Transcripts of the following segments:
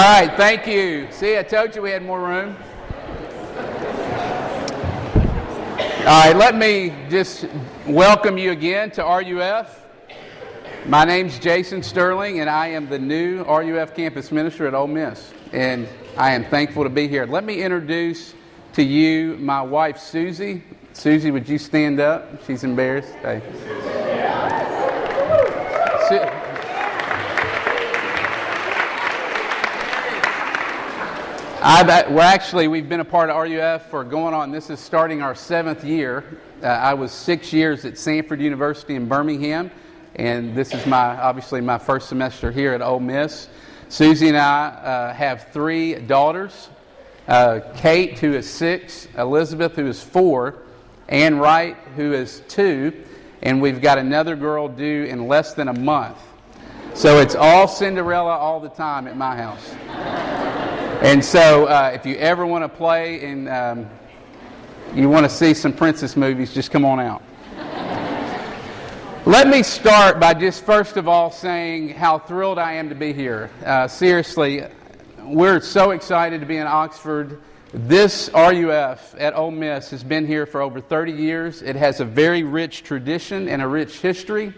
right, thank you. See, I told you we had more room. All right, let me just welcome you again to RUF. My name's Jason Sterling, and I am the new RUF campus minister at Ole Miss. And I am thankful to be here. Let me introduce to you my wife, Susie. Susie, would you stand up? She's embarrassed. Hey. I've, we're actually, we've been a part of RUF for going on, this is starting our seventh year. Uh, I was six years at Samford University in Birmingham, and this is my, obviously, my first semester here at Ole Miss. Susie and I uh, have three daughters uh, Kate, who is six, Elizabeth, who is four, Ann Wright, who is two, and we've got another girl due in less than a month. So it's all Cinderella all the time at my house. And so, uh, if you ever want to play and um, you want to see some princess movies, just come on out. Let me start by just first of all saying how thrilled I am to be here. Uh, seriously, we're so excited to be in Oxford. This RUF at Ole Miss has been here for over 30 years. It has a very rich tradition and a rich history.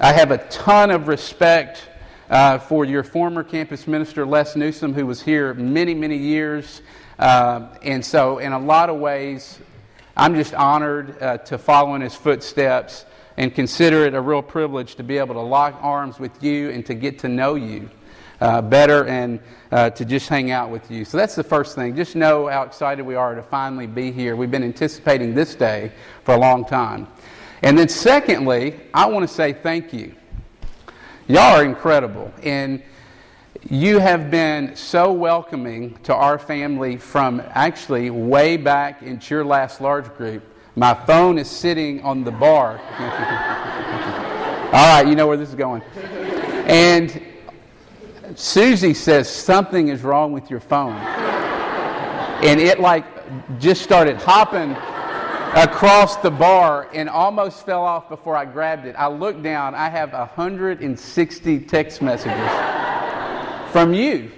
I have a ton of respect uh, for your former campus minister, Les Newsom, who was here many, many years. Uh, and so, in a lot of ways, I'm just honored uh, to follow in his footsteps and consider it a real privilege to be able to lock arms with you and to get to know you. Uh, better and uh, to just hang out with you. So that's the first thing. Just know how excited we are to finally be here. We've been anticipating this day for a long time. And then, secondly, I want to say thank you. Y'all are incredible. And you have been so welcoming to our family from actually way back into your last large group. My phone is sitting on the bar. All right, you know where this is going. And Susie says something is wrong with your phone. And it like just started hopping across the bar and almost fell off before I grabbed it. I looked down, I have 160 text messages from you.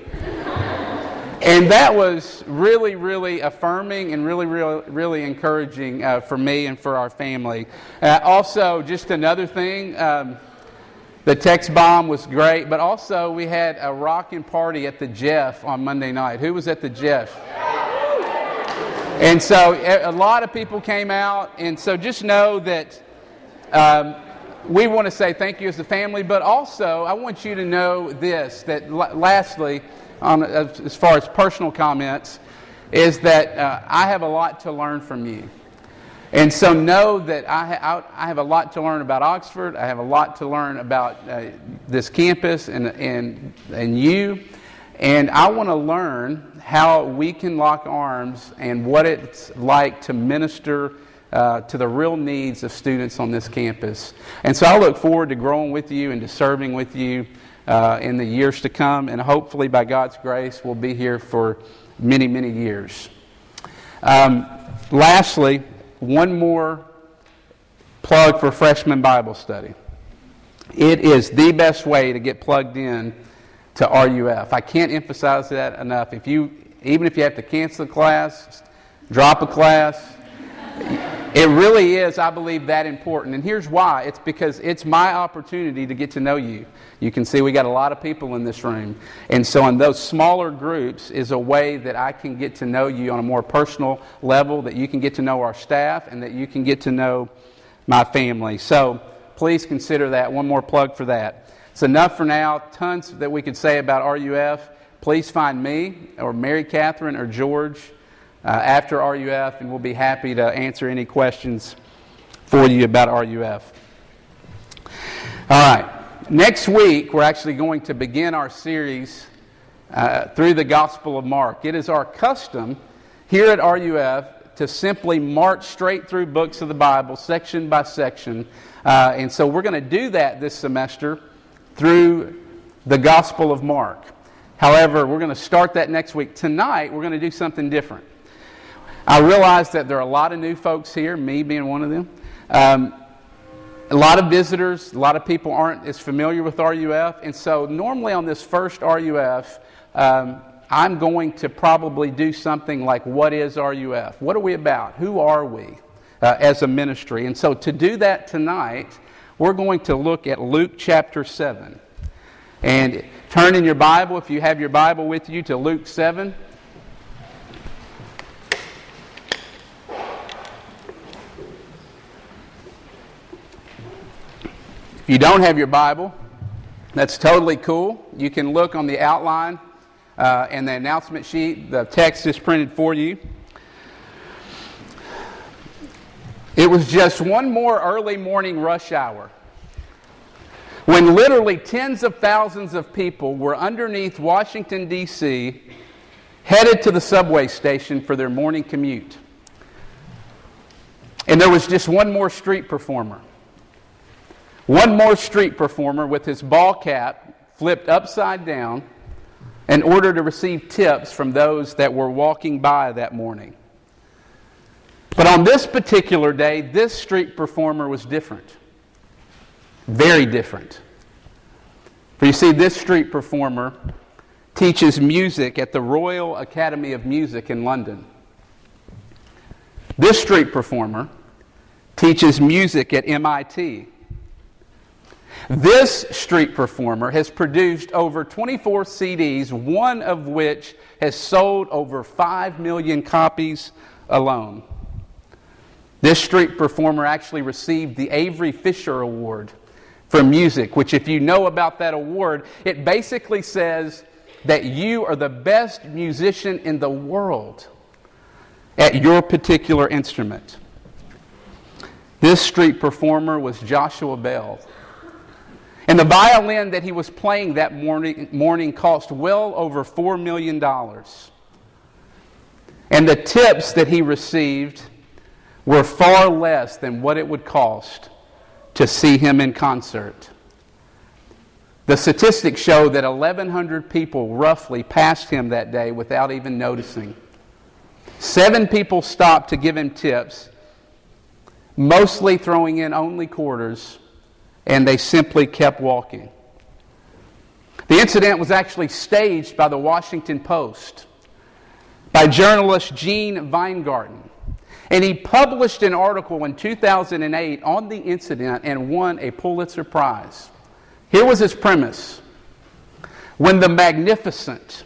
And that was really, really affirming and really, really, really encouraging uh, for me and for our family. Uh, also, just another thing. Um, the text bomb was great, but also we had a rocking party at the Jeff on Monday night. Who was at the Jeff? And so a lot of people came out, and so just know that um, we want to say thank you as a family, but also I want you to know this that lastly, as far as personal comments, is that uh, I have a lot to learn from you. And so know that I, I, have a lot to learn about Oxford. I have a lot to learn about uh, this campus and, and, and you. And I want to learn how we can lock arms and what it's like to minister uh, to the real needs of students on this campus. And so I look forward to growing with you and to serving with you uh, in the years to come. And hopefully, by God's grace, we'll be here for many, many years. Um, lastly, one more plug for freshman Bible study. It is the best way to get plugged in to RUF. I can't emphasize that enough. If you, even if you have to cancel a class, drop a class, it really is, I believe, that important. And here's why it's because it's my opportunity to get to know you. You can see we got a lot of people in this room. And so, in those smaller groups, is a way that I can get to know you on a more personal level, that you can get to know our staff, and that you can get to know my family. So, please consider that. One more plug for that. It's enough for now. Tons that we could say about RUF. Please find me or Mary Catherine or George uh, after RUF, and we'll be happy to answer any questions for you about RUF. All right. Next week, we're actually going to begin our series uh, through the Gospel of Mark. It is our custom here at RUF to simply march straight through books of the Bible, section by section. Uh, and so we're going to do that this semester through the Gospel of Mark. However, we're going to start that next week. Tonight, we're going to do something different. I realize that there are a lot of new folks here, me being one of them. Um, a lot of visitors, a lot of people aren't as familiar with RUF, and so normally on this first RUF, um, I'm going to probably do something like, What is RUF? What are we about? Who are we uh, as a ministry? And so to do that tonight, we're going to look at Luke chapter 7. And turn in your Bible, if you have your Bible with you, to Luke 7. If you don't have your Bible, that's totally cool. You can look on the outline uh, and the announcement sheet. The text is printed for you. It was just one more early morning rush hour when literally tens of thousands of people were underneath Washington, D.C., headed to the subway station for their morning commute. And there was just one more street performer. One more street performer with his ball cap flipped upside down in order to receive tips from those that were walking by that morning. But on this particular day, this street performer was different. Very different. For you see, this street performer teaches music at the Royal Academy of Music in London. This street performer teaches music at MIT this street performer has produced over 24 CDs, one of which has sold over 5 million copies alone. This street performer actually received the Avery Fisher Award for music, which, if you know about that award, it basically says that you are the best musician in the world at your particular instrument. This street performer was Joshua Bell. And the violin that he was playing that morning, morning cost well over $4 million. And the tips that he received were far less than what it would cost to see him in concert. The statistics show that 1,100 people roughly passed him that day without even noticing. Seven people stopped to give him tips, mostly throwing in only quarters and they simply kept walking. The incident was actually staged by the Washington Post, by journalist Gene Weingarten. And he published an article in 2008 on the incident and won a Pulitzer Prize. Here was his premise When the magnificent,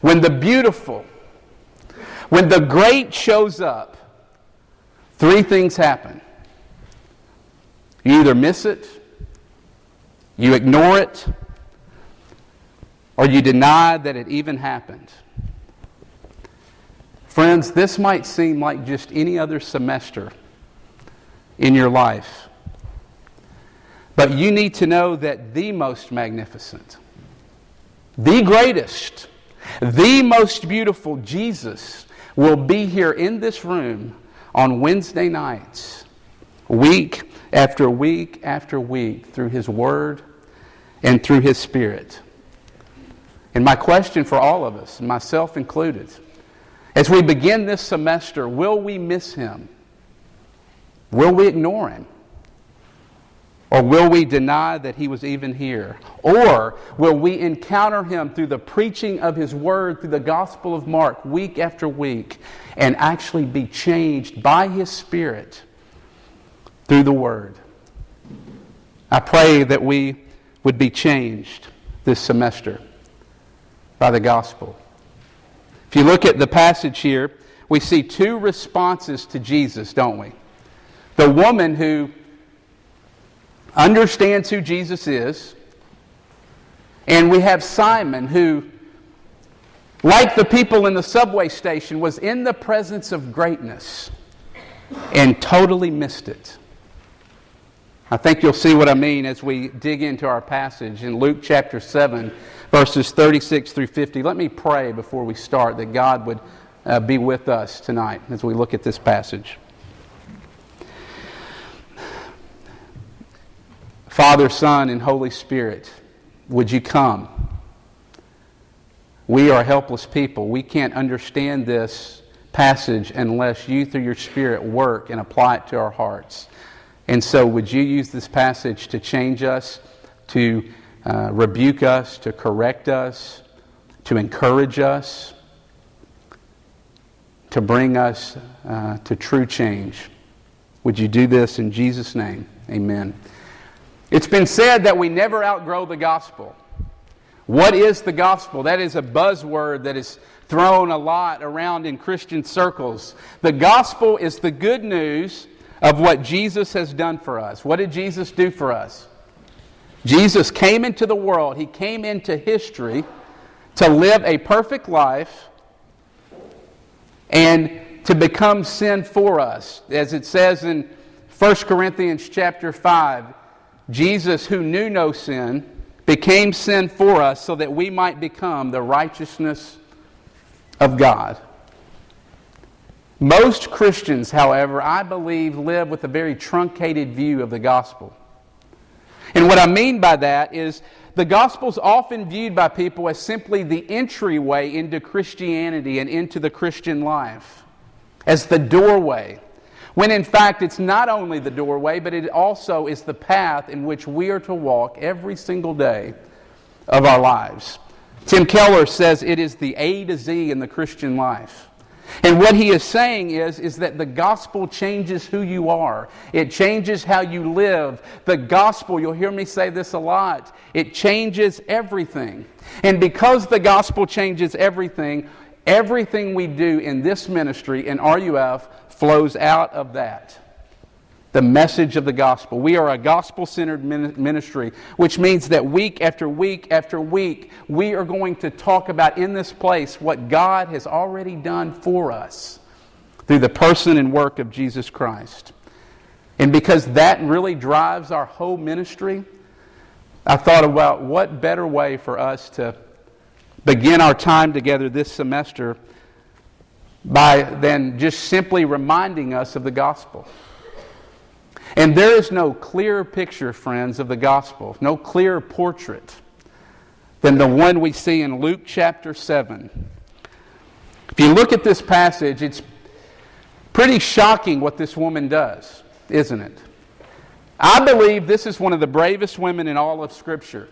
when the beautiful, when the great shows up, three things happen you either miss it, you ignore it, or you deny that it even happened. Friends, this might seem like just any other semester in your life. But you need to know that the most magnificent, the greatest, the most beautiful Jesus will be here in this room on Wednesday nights, week after week after week through His Word and through His Spirit. And my question for all of us, myself included, as we begin this semester, will we miss Him? Will we ignore Him? Or will we deny that He was even here? Or will we encounter Him through the preaching of His Word, through the Gospel of Mark, week after week, and actually be changed by His Spirit? through the Word. I pray that we would be changed this semester by the gospel. If you look at the passage here, we see two responses to Jesus, don't we? The woman who understands who Jesus is, and we have Simon who, like the people in the subway station, was in the presence of greatness and totally missed it. I think you'll see what I mean as we dig into our passage in Luke chapter 7, verses 36 through 50. Let me pray before we start that God would uh, be with us tonight as we look at this passage. Father, Son, and Holy Spirit, would you come? We are helpless people. We can't understand this passage unless you, through your Spirit, work and apply it to our hearts. And so, would you use this passage to change us, to uh, rebuke us, to correct us, to encourage us, to bring us uh, to true change? Would you do this in Jesus' name? Amen. It's been said that we never outgrow the gospel. What is the gospel? That is a buzzword that is thrown a lot around in Christian circles. The gospel is the good news of what Jesus has done for us. What did Jesus do for us? Jesus came into the world, He came into history to live a perfect life and to become sin for us. As it says in 1 Corinthians chapter 5, Jesus, who knew no sin, became sin for us so that we might become the righteousness of God. Most Christians, however, I believe, live with a very truncated view of the gospel. And what I mean by that is the gospel is often viewed by people as simply the entryway into Christianity and into the Christian life, as the doorway. When in fact, it's not only the doorway, but it also is the path in which we are to walk every single day of our lives. Tim Keller says it is the A to Z in the Christian life. And what he is saying is, is that the gospel changes who you are. It changes how you live. The gospel, you'll hear me say this a lot, it changes everything. And because the gospel changes everything, everything we do in this ministry in RUF flows out of that. The message of the gospel. We are a gospel centered ministry, which means that week after week after week, we are going to talk about in this place what God has already done for us through the person and work of Jesus Christ. And because that really drives our whole ministry, I thought about what better way for us to begin our time together this semester by than just simply reminding us of the gospel. And there is no clearer picture, friends, of the gospel, no clearer portrait than the one we see in Luke chapter 7. If you look at this passage, it's pretty shocking what this woman does, isn't it? I believe this is one of the bravest women in all of Scripture.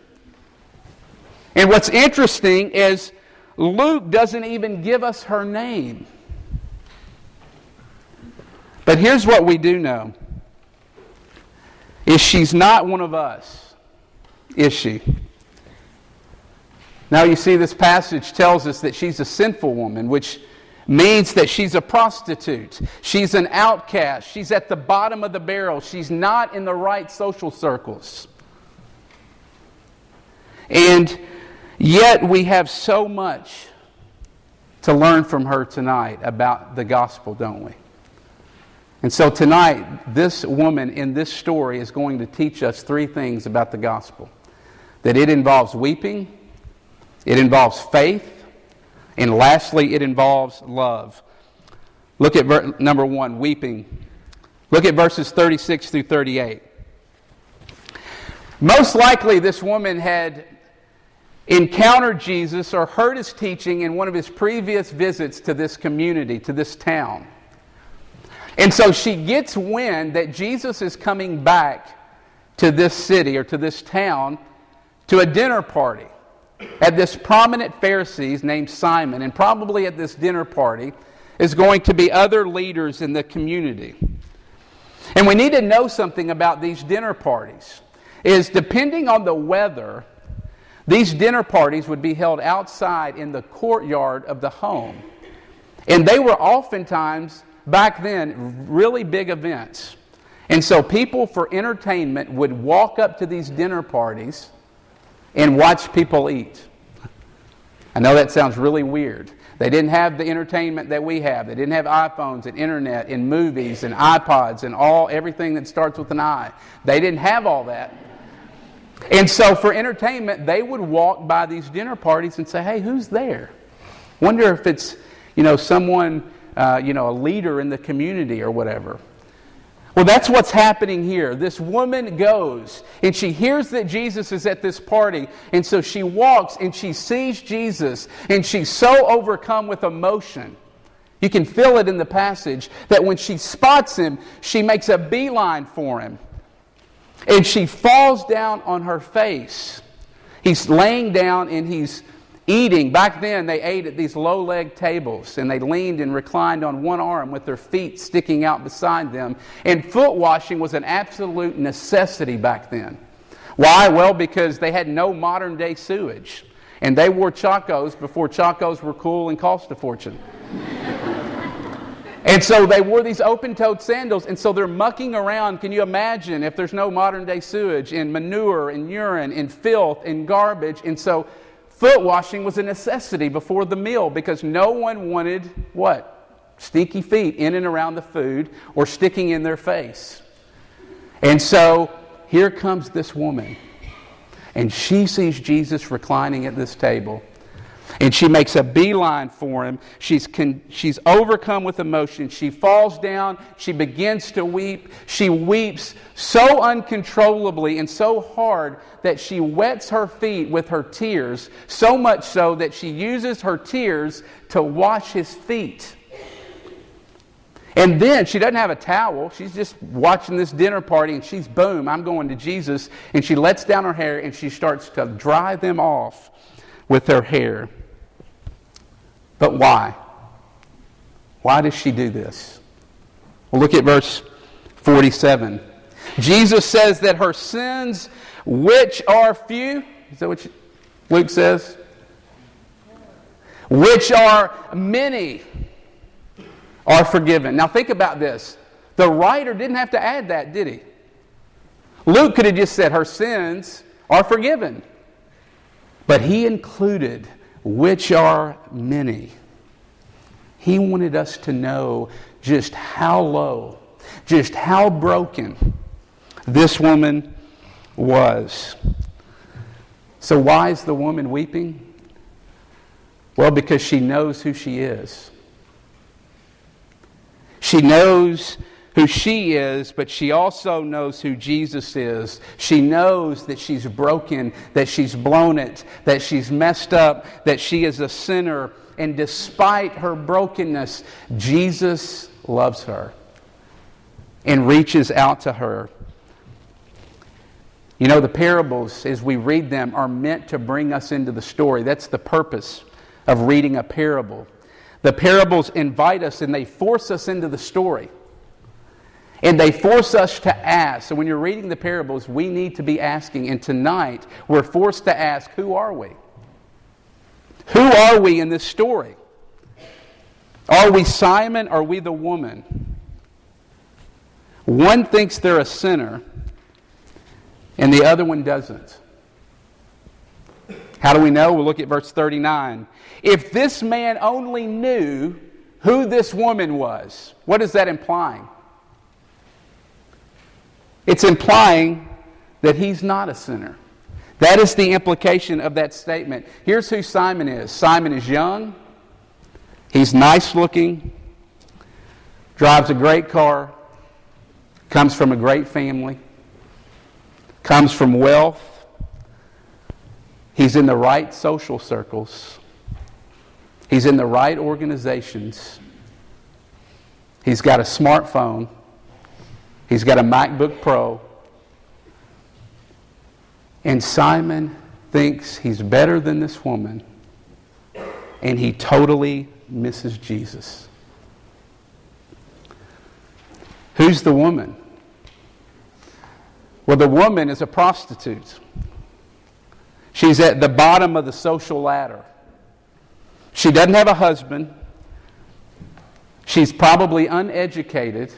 And what's interesting is Luke doesn't even give us her name. But here's what we do know is she's not one of us, is she? Now you see this passage tells us that she's a sinful woman, which means that she's a prostitute. She's an outcast. She's at the bottom of the barrel. She's not in the right social circles. And yet we have so much to learn from her tonight about the gospel, don't we? And so tonight, this woman in this story is going to teach us three things about the gospel that it involves weeping, it involves faith, and lastly, it involves love. Look at ver- number one, weeping. Look at verses 36 through 38. Most likely, this woman had encountered Jesus or heard his teaching in one of his previous visits to this community, to this town. And so she gets wind that Jesus is coming back to this city or to this town to a dinner party at this prominent Pharisees named Simon. And probably at this dinner party is going to be other leaders in the community. And we need to know something about these dinner parties. Is depending on the weather, these dinner parties would be held outside in the courtyard of the home. And they were oftentimes back then really big events. And so people for entertainment would walk up to these dinner parties and watch people eat. I know that sounds really weird. They didn't have the entertainment that we have. They didn't have iPhones and internet and movies and iPods and all everything that starts with an I. They didn't have all that. And so for entertainment, they would walk by these dinner parties and say, "Hey, who's there?" Wonder if it's, you know, someone uh, you know, a leader in the community or whatever. Well, that's what's happening here. This woman goes and she hears that Jesus is at this party. And so she walks and she sees Jesus and she's so overcome with emotion. You can feel it in the passage that when she spots him, she makes a beeline for him. And she falls down on her face. He's laying down and he's eating. Back then, they ate at these low leg tables and they leaned and reclined on one arm with their feet sticking out beside them. And foot washing was an absolute necessity back then. Why? Well, because they had no modern day sewage. And they wore Chacos before Chacos were cool and cost a fortune. and so they wore these open toed sandals, and so they're mucking around. Can you imagine if there's no modern day sewage in manure and urine and filth and garbage? And so foot washing was a necessity before the meal because no one wanted what? Stinky feet in and around the food or sticking in their face. And so here comes this woman and she sees Jesus reclining at this table. And she makes a beeline for him. She's, con- she's overcome with emotion. She falls down. She begins to weep. She weeps so uncontrollably and so hard that she wets her feet with her tears, so much so that she uses her tears to wash his feet. And then she doesn't have a towel. She's just watching this dinner party and she's, boom, I'm going to Jesus. And she lets down her hair and she starts to dry them off with her hair. But why? Why does she do this? Well, look at verse 47. Jesus says that her sins, which are few, is that what Luke says? Which are many are forgiven. Now think about this. The writer didn't have to add that, did he? Luke could have just said, Her sins are forgiven. But he included, which are many. He wanted us to know just how low, just how broken this woman was. So, why is the woman weeping? Well, because she knows who she is. She knows who she is, but she also knows who Jesus is. She knows that she's broken, that she's blown it, that she's messed up, that she is a sinner. And despite her brokenness, Jesus loves her and reaches out to her. You know, the parables, as we read them, are meant to bring us into the story. That's the purpose of reading a parable. The parables invite us and they force us into the story. And they force us to ask. So when you're reading the parables, we need to be asking. And tonight, we're forced to ask who are we? Who are we in this story? Are we Simon? Are we the woman? One thinks they're a sinner, and the other one doesn't. How do we know? We'll look at verse 39. If this man only knew who this woman was, what is that implying? It's implying that he's not a sinner. That is the implication of that statement. Here's who Simon is Simon is young, he's nice looking, drives a great car, comes from a great family, comes from wealth He's in the right social circles. He's in the right organizations. He's got a smartphone. He's got a MacBook Pro. And Simon thinks he's better than this woman. And he totally misses Jesus. Who's the woman? Well, the woman is a prostitute. She's at the bottom of the social ladder. She doesn't have a husband. She's probably uneducated.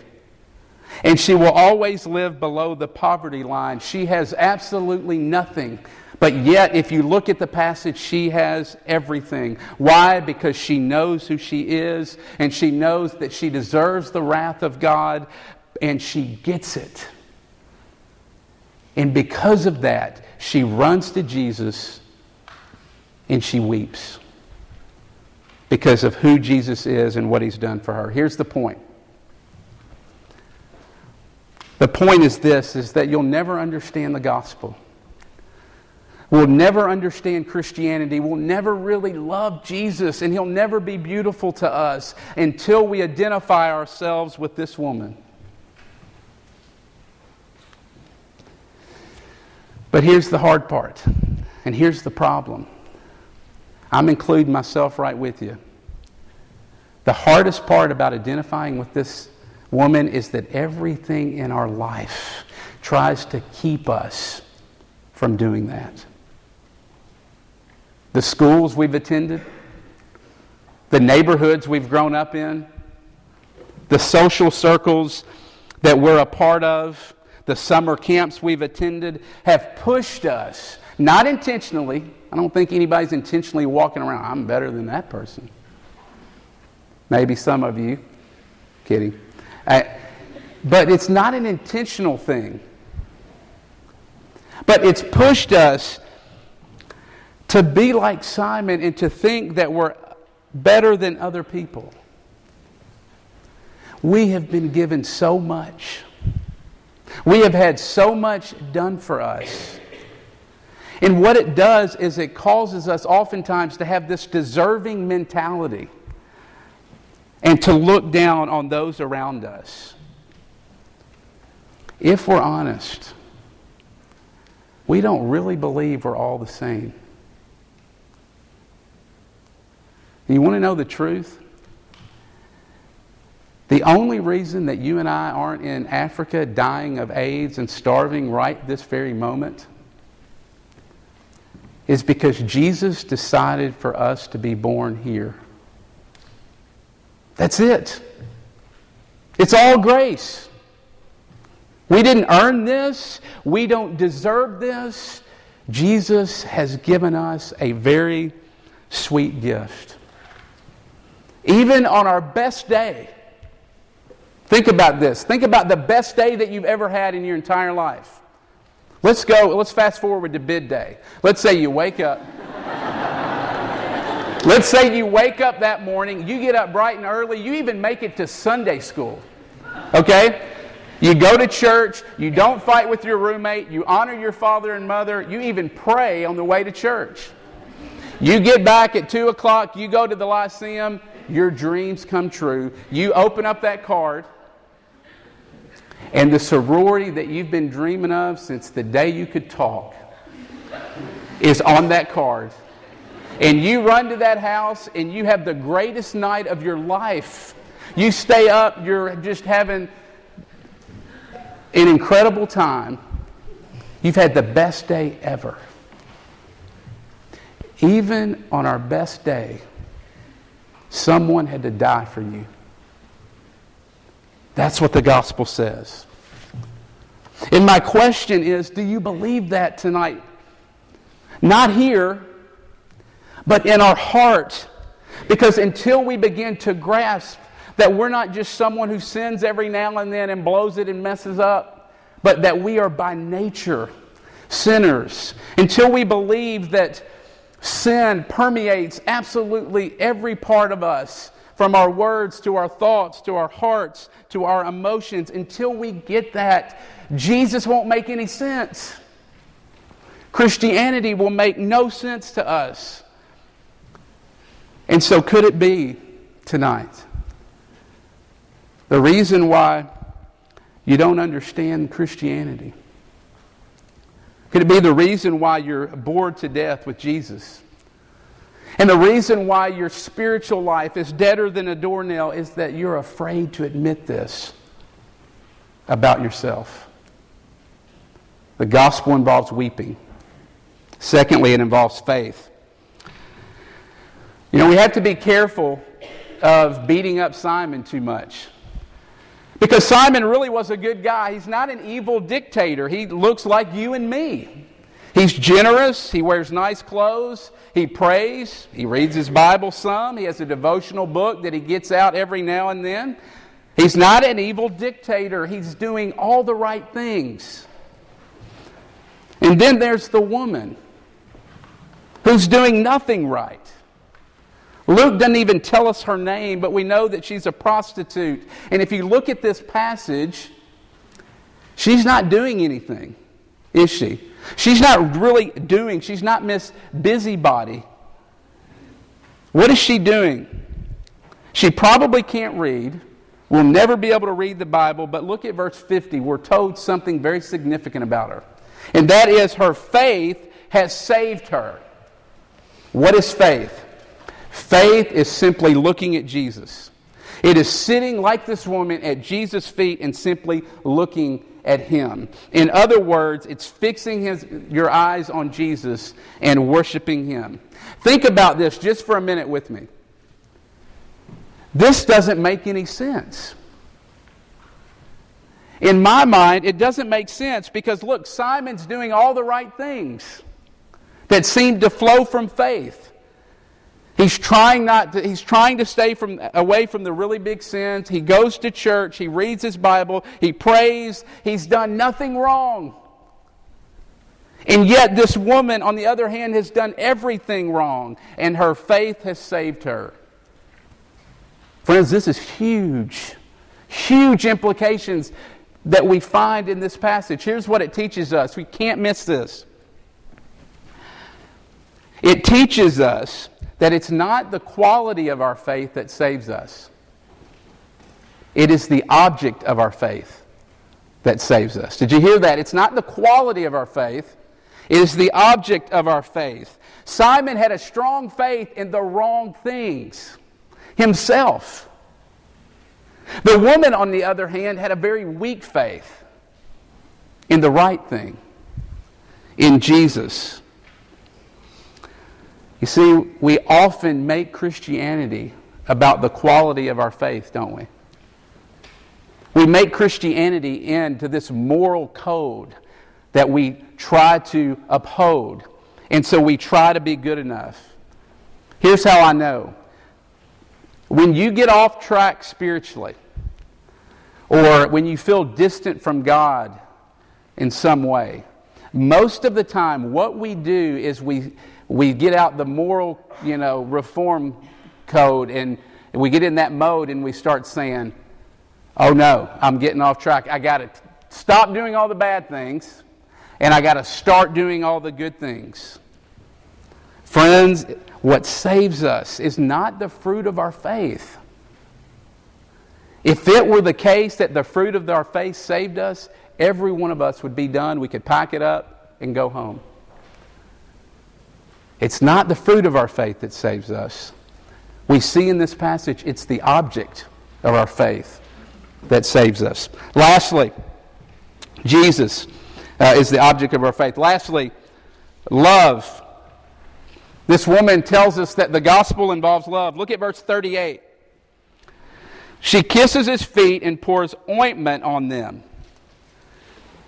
And she will always live below the poverty line. She has absolutely nothing. But yet, if you look at the passage, she has everything. Why? Because she knows who she is, and she knows that she deserves the wrath of God, and she gets it. And because of that, she runs to Jesus and she weeps because of who Jesus is and what he's done for her. Here's the point. The point is this is that you'll never understand the gospel. We'll never understand Christianity. We'll never really love Jesus, and He'll never be beautiful to us until we identify ourselves with this woman. But here's the hard part, and here's the problem. I'm including myself right with you. The hardest part about identifying with this woman is that everything in our life tries to keep us from doing that. The schools we've attended, the neighborhoods we've grown up in, the social circles that we're a part of, the summer camps we've attended have pushed us, not intentionally. I don't think anybody's intentionally walking around, I'm better than that person. Maybe some of you. Kidding. But it's not an intentional thing. But it's pushed us to be like Simon and to think that we're better than other people. We have been given so much. We have had so much done for us. And what it does is it causes us oftentimes to have this deserving mentality and to look down on those around us. If we're honest, we don't really believe we're all the same. You want to know the truth? The only reason that you and I aren't in Africa dying of AIDS and starving right this very moment is because Jesus decided for us to be born here. That's it. It's all grace. We didn't earn this, we don't deserve this. Jesus has given us a very sweet gift. Even on our best day, Think about this. Think about the best day that you've ever had in your entire life. Let's go, let's fast forward to bid day. Let's say you wake up. Let's say you wake up that morning, you get up bright and early, you even make it to Sunday school. Okay? You go to church, you don't fight with your roommate, you honor your father and mother, you even pray on the way to church. You get back at 2 o'clock, you go to the Lyceum, your dreams come true. You open up that card, and the sorority that you've been dreaming of since the day you could talk is on that card. And you run to that house and you have the greatest night of your life. You stay up, you're just having an incredible time. You've had the best day ever. Even on our best day, someone had to die for you. That's what the gospel says. And my question is do you believe that tonight? Not here, but in our heart. Because until we begin to grasp that we're not just someone who sins every now and then and blows it and messes up, but that we are by nature sinners, until we believe that sin permeates absolutely every part of us, from our words to our thoughts to our hearts to our emotions. Until we get that, Jesus won't make any sense. Christianity will make no sense to us. And so, could it be tonight? The reason why you don't understand Christianity? Could it be the reason why you're bored to death with Jesus? And the reason why your spiritual life is deader than a doornail is that you're afraid to admit this about yourself. The gospel involves weeping. Secondly, it involves faith. You know, we have to be careful of beating up Simon too much. Because Simon really was a good guy. He's not an evil dictator. He looks like you and me. He's generous. He wears nice clothes. He prays. He reads his Bible some. He has a devotional book that he gets out every now and then. He's not an evil dictator. He's doing all the right things. And then there's the woman who's doing nothing right. Luke doesn't even tell us her name, but we know that she's a prostitute. And if you look at this passage, she's not doing anything, is she? She's not really doing, she's not Miss Busybody. What is she doing? She probably can't read, will never be able to read the Bible, but look at verse 50. We're told something very significant about her. And that is her faith has saved her. What is faith? Faith is simply looking at Jesus. It is sitting like this woman at Jesus' feet and simply looking at him. In other words, it's fixing his, your eyes on Jesus and worshiping him. Think about this just for a minute with me. This doesn't make any sense. In my mind, it doesn't make sense because look, Simon's doing all the right things that seem to flow from faith. He's trying not to, he's trying to stay from, away from the really big sins. He goes to church, he reads his Bible, he prays, he's done nothing wrong. And yet, this woman, on the other hand, has done everything wrong, and her faith has saved her. Friends, this is huge, huge implications that we find in this passage. Here's what it teaches us. We can't miss this. It teaches us that it's not the quality of our faith that saves us, it is the object of our faith that saves us. Did you hear that? It's not the quality of our faith, it is the object of our faith. Simon had a strong faith in the wrong things himself. The woman, on the other hand, had a very weak faith in the right thing, in Jesus. You see, we often make Christianity about the quality of our faith, don't we? We make Christianity into this moral code that we try to uphold. And so we try to be good enough. Here's how I know when you get off track spiritually, or when you feel distant from God in some way, most of the time what we do is we we get out the moral, you know, reform code and we get in that mode and we start saying, oh no, I'm getting off track. I got to stop doing all the bad things and I got to start doing all the good things. Friends, what saves us is not the fruit of our faith. If it were the case that the fruit of our faith saved us, every one of us would be done. We could pack it up and go home. It's not the fruit of our faith that saves us. We see in this passage it's the object of our faith that saves us. Lastly, Jesus uh, is the object of our faith. Lastly, love. This woman tells us that the gospel involves love. Look at verse 38. She kisses his feet and pours ointment on them.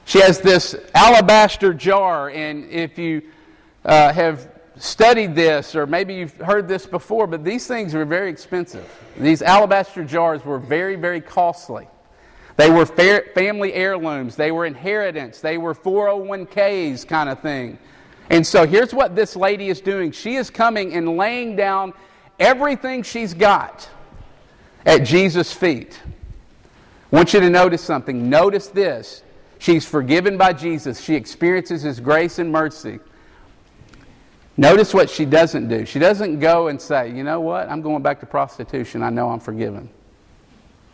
She has this alabaster jar, and if you uh, have studied this, or maybe you've heard this before, but these things were very expensive. These alabaster jars were very, very costly. They were family heirlooms, they were inheritance, they were 401ks kind of thing. And so here's what this lady is doing she is coming and laying down everything she's got at Jesus' feet. I want you to notice something. Notice this. She's forgiven by Jesus. She experiences His grace and mercy. Notice what she doesn't do. She doesn't go and say, you know what, I'm going back to prostitution. I know I'm forgiven.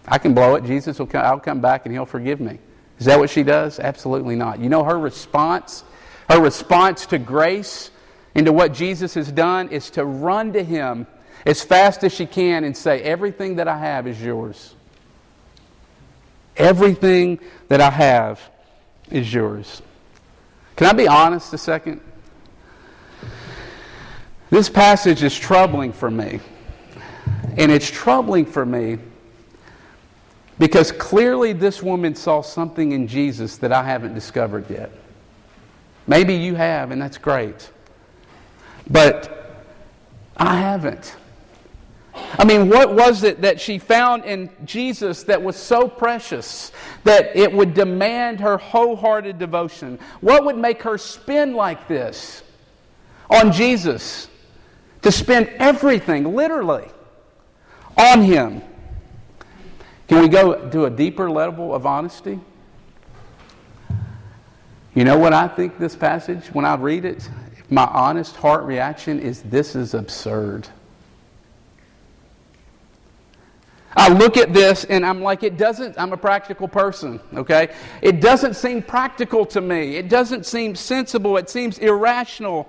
I can blow it. Jesus will come, I'll come back and he'll forgive me. Is that what she does? Absolutely not. You know her response? Her response to grace and to what Jesus has done is to run to him as fast as she can and say, Everything that I have is yours. Everything that I have is yours. Can I be honest a second? This passage is troubling for me. And it's troubling for me because clearly this woman saw something in Jesus that I haven't discovered yet. Maybe you have, and that's great. But I haven't. I mean, what was it that she found in Jesus that was so precious that it would demand her wholehearted devotion? What would make her spin like this on Jesus? To spend everything, literally, on Him. Can we go to a deeper level of honesty? You know what I think this passage, when I read it, my honest heart reaction is this is absurd. I look at this and I'm like, it doesn't, I'm a practical person, okay? It doesn't seem practical to me. It doesn't seem sensible. It seems irrational.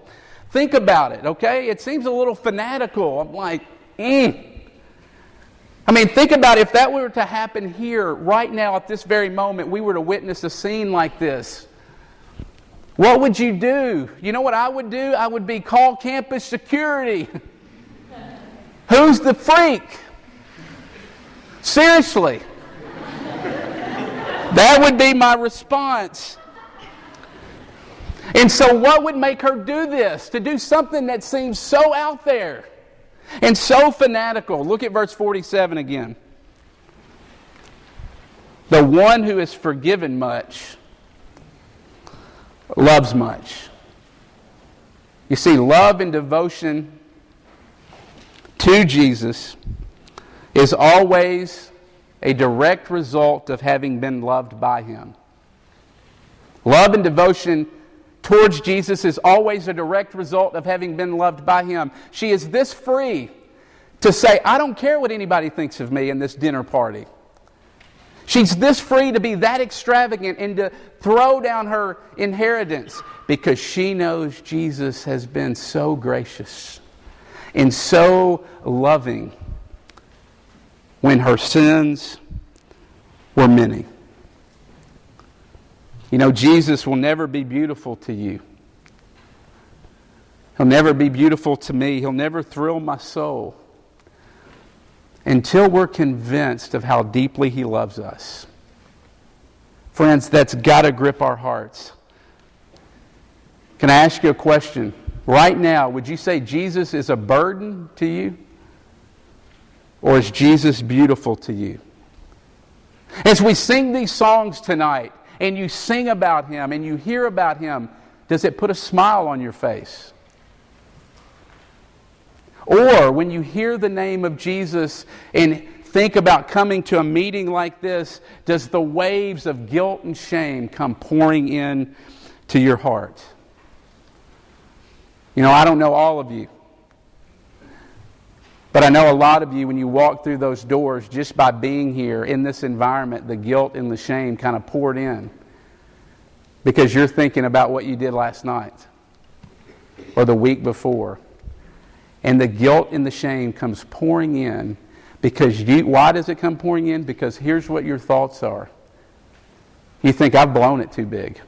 Think about it, okay? It seems a little fanatical. I'm like, mm. I mean, think about if that were to happen here right now at this very moment, we were to witness a scene like this. What would you do? You know what I would do? I would be call campus security. Who's the freak? Seriously. That would be my response. And so, what would make her do this? To do something that seems so out there and so fanatical. Look at verse 47 again. The one who is forgiven much loves much. You see, love and devotion to Jesus is always a direct result of having been loved by Him. Love and devotion towards Jesus is always a direct result of having been loved by Him. She is this free to say, I don't care what anybody thinks of me in this dinner party. She's this free to be that extravagant and to throw down her inheritance because she knows Jesus has been so gracious and so loving when her sins were many. You know, Jesus will never be beautiful to you. He'll never be beautiful to me. He'll never thrill my soul until we're convinced of how deeply He loves us. Friends, that's got to grip our hearts. Can I ask you a question? Right now, would you say Jesus is a burden to you? Or is Jesus beautiful to you? As we sing these songs tonight, and you sing about Him and you hear about Him, does it put a smile on your face? Or when you hear the name of Jesus and think about coming to a meeting like this, does the waves of guilt and shame come pouring in to your heart? You know, I don't know all of you. But I know a lot of you, when you walk through those doors, just by being here in this environment, the guilt and the shame kind of poured in because you're thinking about what you did last night or the week before. And the guilt and the shame comes pouring in because you, why does it come pouring in? Because here's what your thoughts are. You think, I've blown it too big.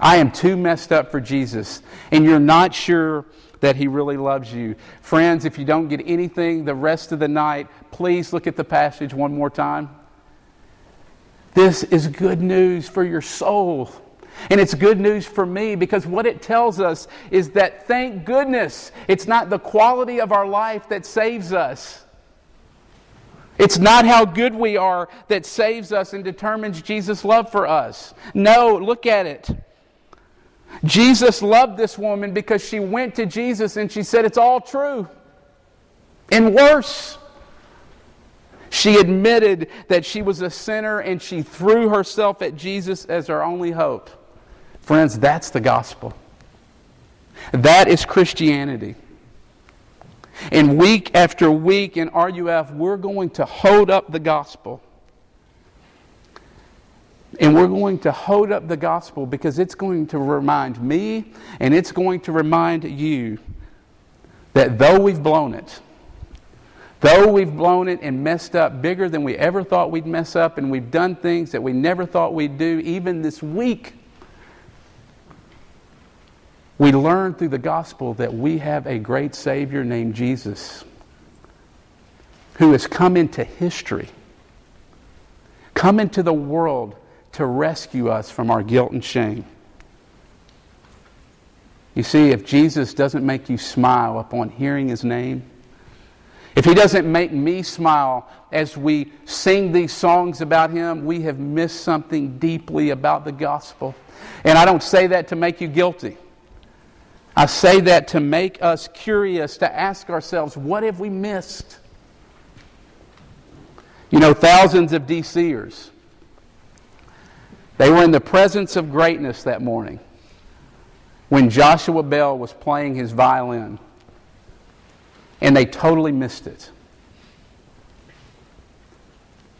I am too messed up for Jesus. And you're not sure that He really loves you. Friends, if you don't get anything the rest of the night, please look at the passage one more time. This is good news for your soul. And it's good news for me because what it tells us is that thank goodness it's not the quality of our life that saves us. It's not how good we are that saves us and determines Jesus' love for us. No, look at it. Jesus loved this woman because she went to Jesus and she said, It's all true. And worse, she admitted that she was a sinner and she threw herself at Jesus as her only hope. Friends, that's the gospel. That is Christianity. And week after week in RUF, we're going to hold up the gospel. And we're going to hold up the gospel because it's going to remind me and it's going to remind you that though we've blown it, though we've blown it and messed up bigger than we ever thought we'd mess up, and we've done things that we never thought we'd do, even this week, we learn through the gospel that we have a great Savior named Jesus who has come into history, come into the world to rescue us from our guilt and shame. You see, if Jesus doesn't make you smile upon hearing his name, if he doesn't make me smile as we sing these songs about him, we have missed something deeply about the gospel. And I don't say that to make you guilty. I say that to make us curious, to ask ourselves, what have we missed? You know, thousands of DCers they were in the presence of greatness that morning when Joshua Bell was playing his violin, and they totally missed it.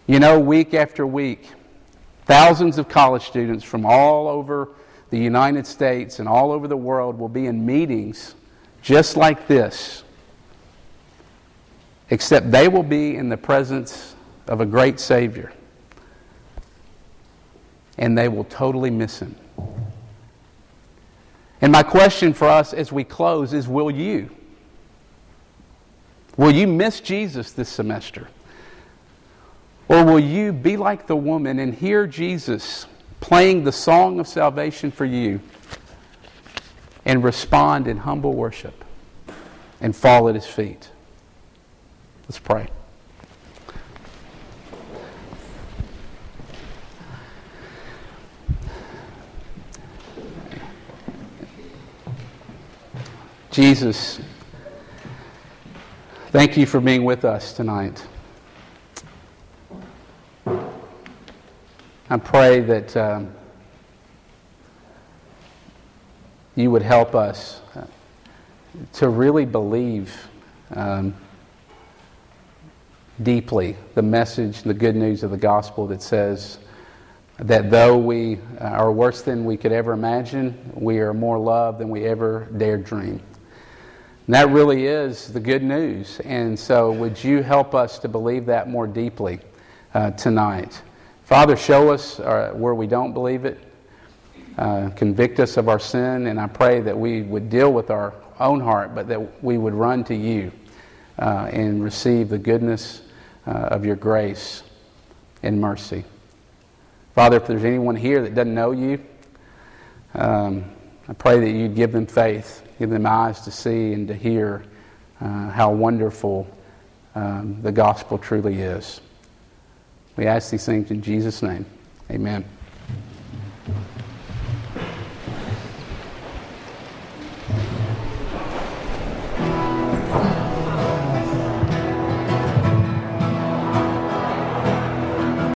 You know, week after week, thousands of college students from all over the United States and all over the world will be in meetings just like this, except they will be in the presence of a great Savior. And they will totally miss Him. And my question for us as we close is will you? Will you miss Jesus this semester? Or will you be like the woman and hear Jesus playing the song of salvation for you and respond in humble worship and fall at his feet? Let's pray. Jesus, thank you for being with us tonight. I pray that um, you would help us uh, to really believe um, deeply the message, the good news of the gospel that says that though we are worse than we could ever imagine, we are more loved than we ever dared dream. And that really is the good news. And so, would you help us to believe that more deeply uh, tonight? Father, show us uh, where we don't believe it. Uh, convict us of our sin, and I pray that we would deal with our own heart, but that we would run to you uh, and receive the goodness uh, of your grace and mercy. Father, if there's anyone here that doesn't know you, um, I pray that you'd give them faith, give them eyes to see and to hear uh, how wonderful um, the gospel truly is. We ask these things in Jesus' name. Amen.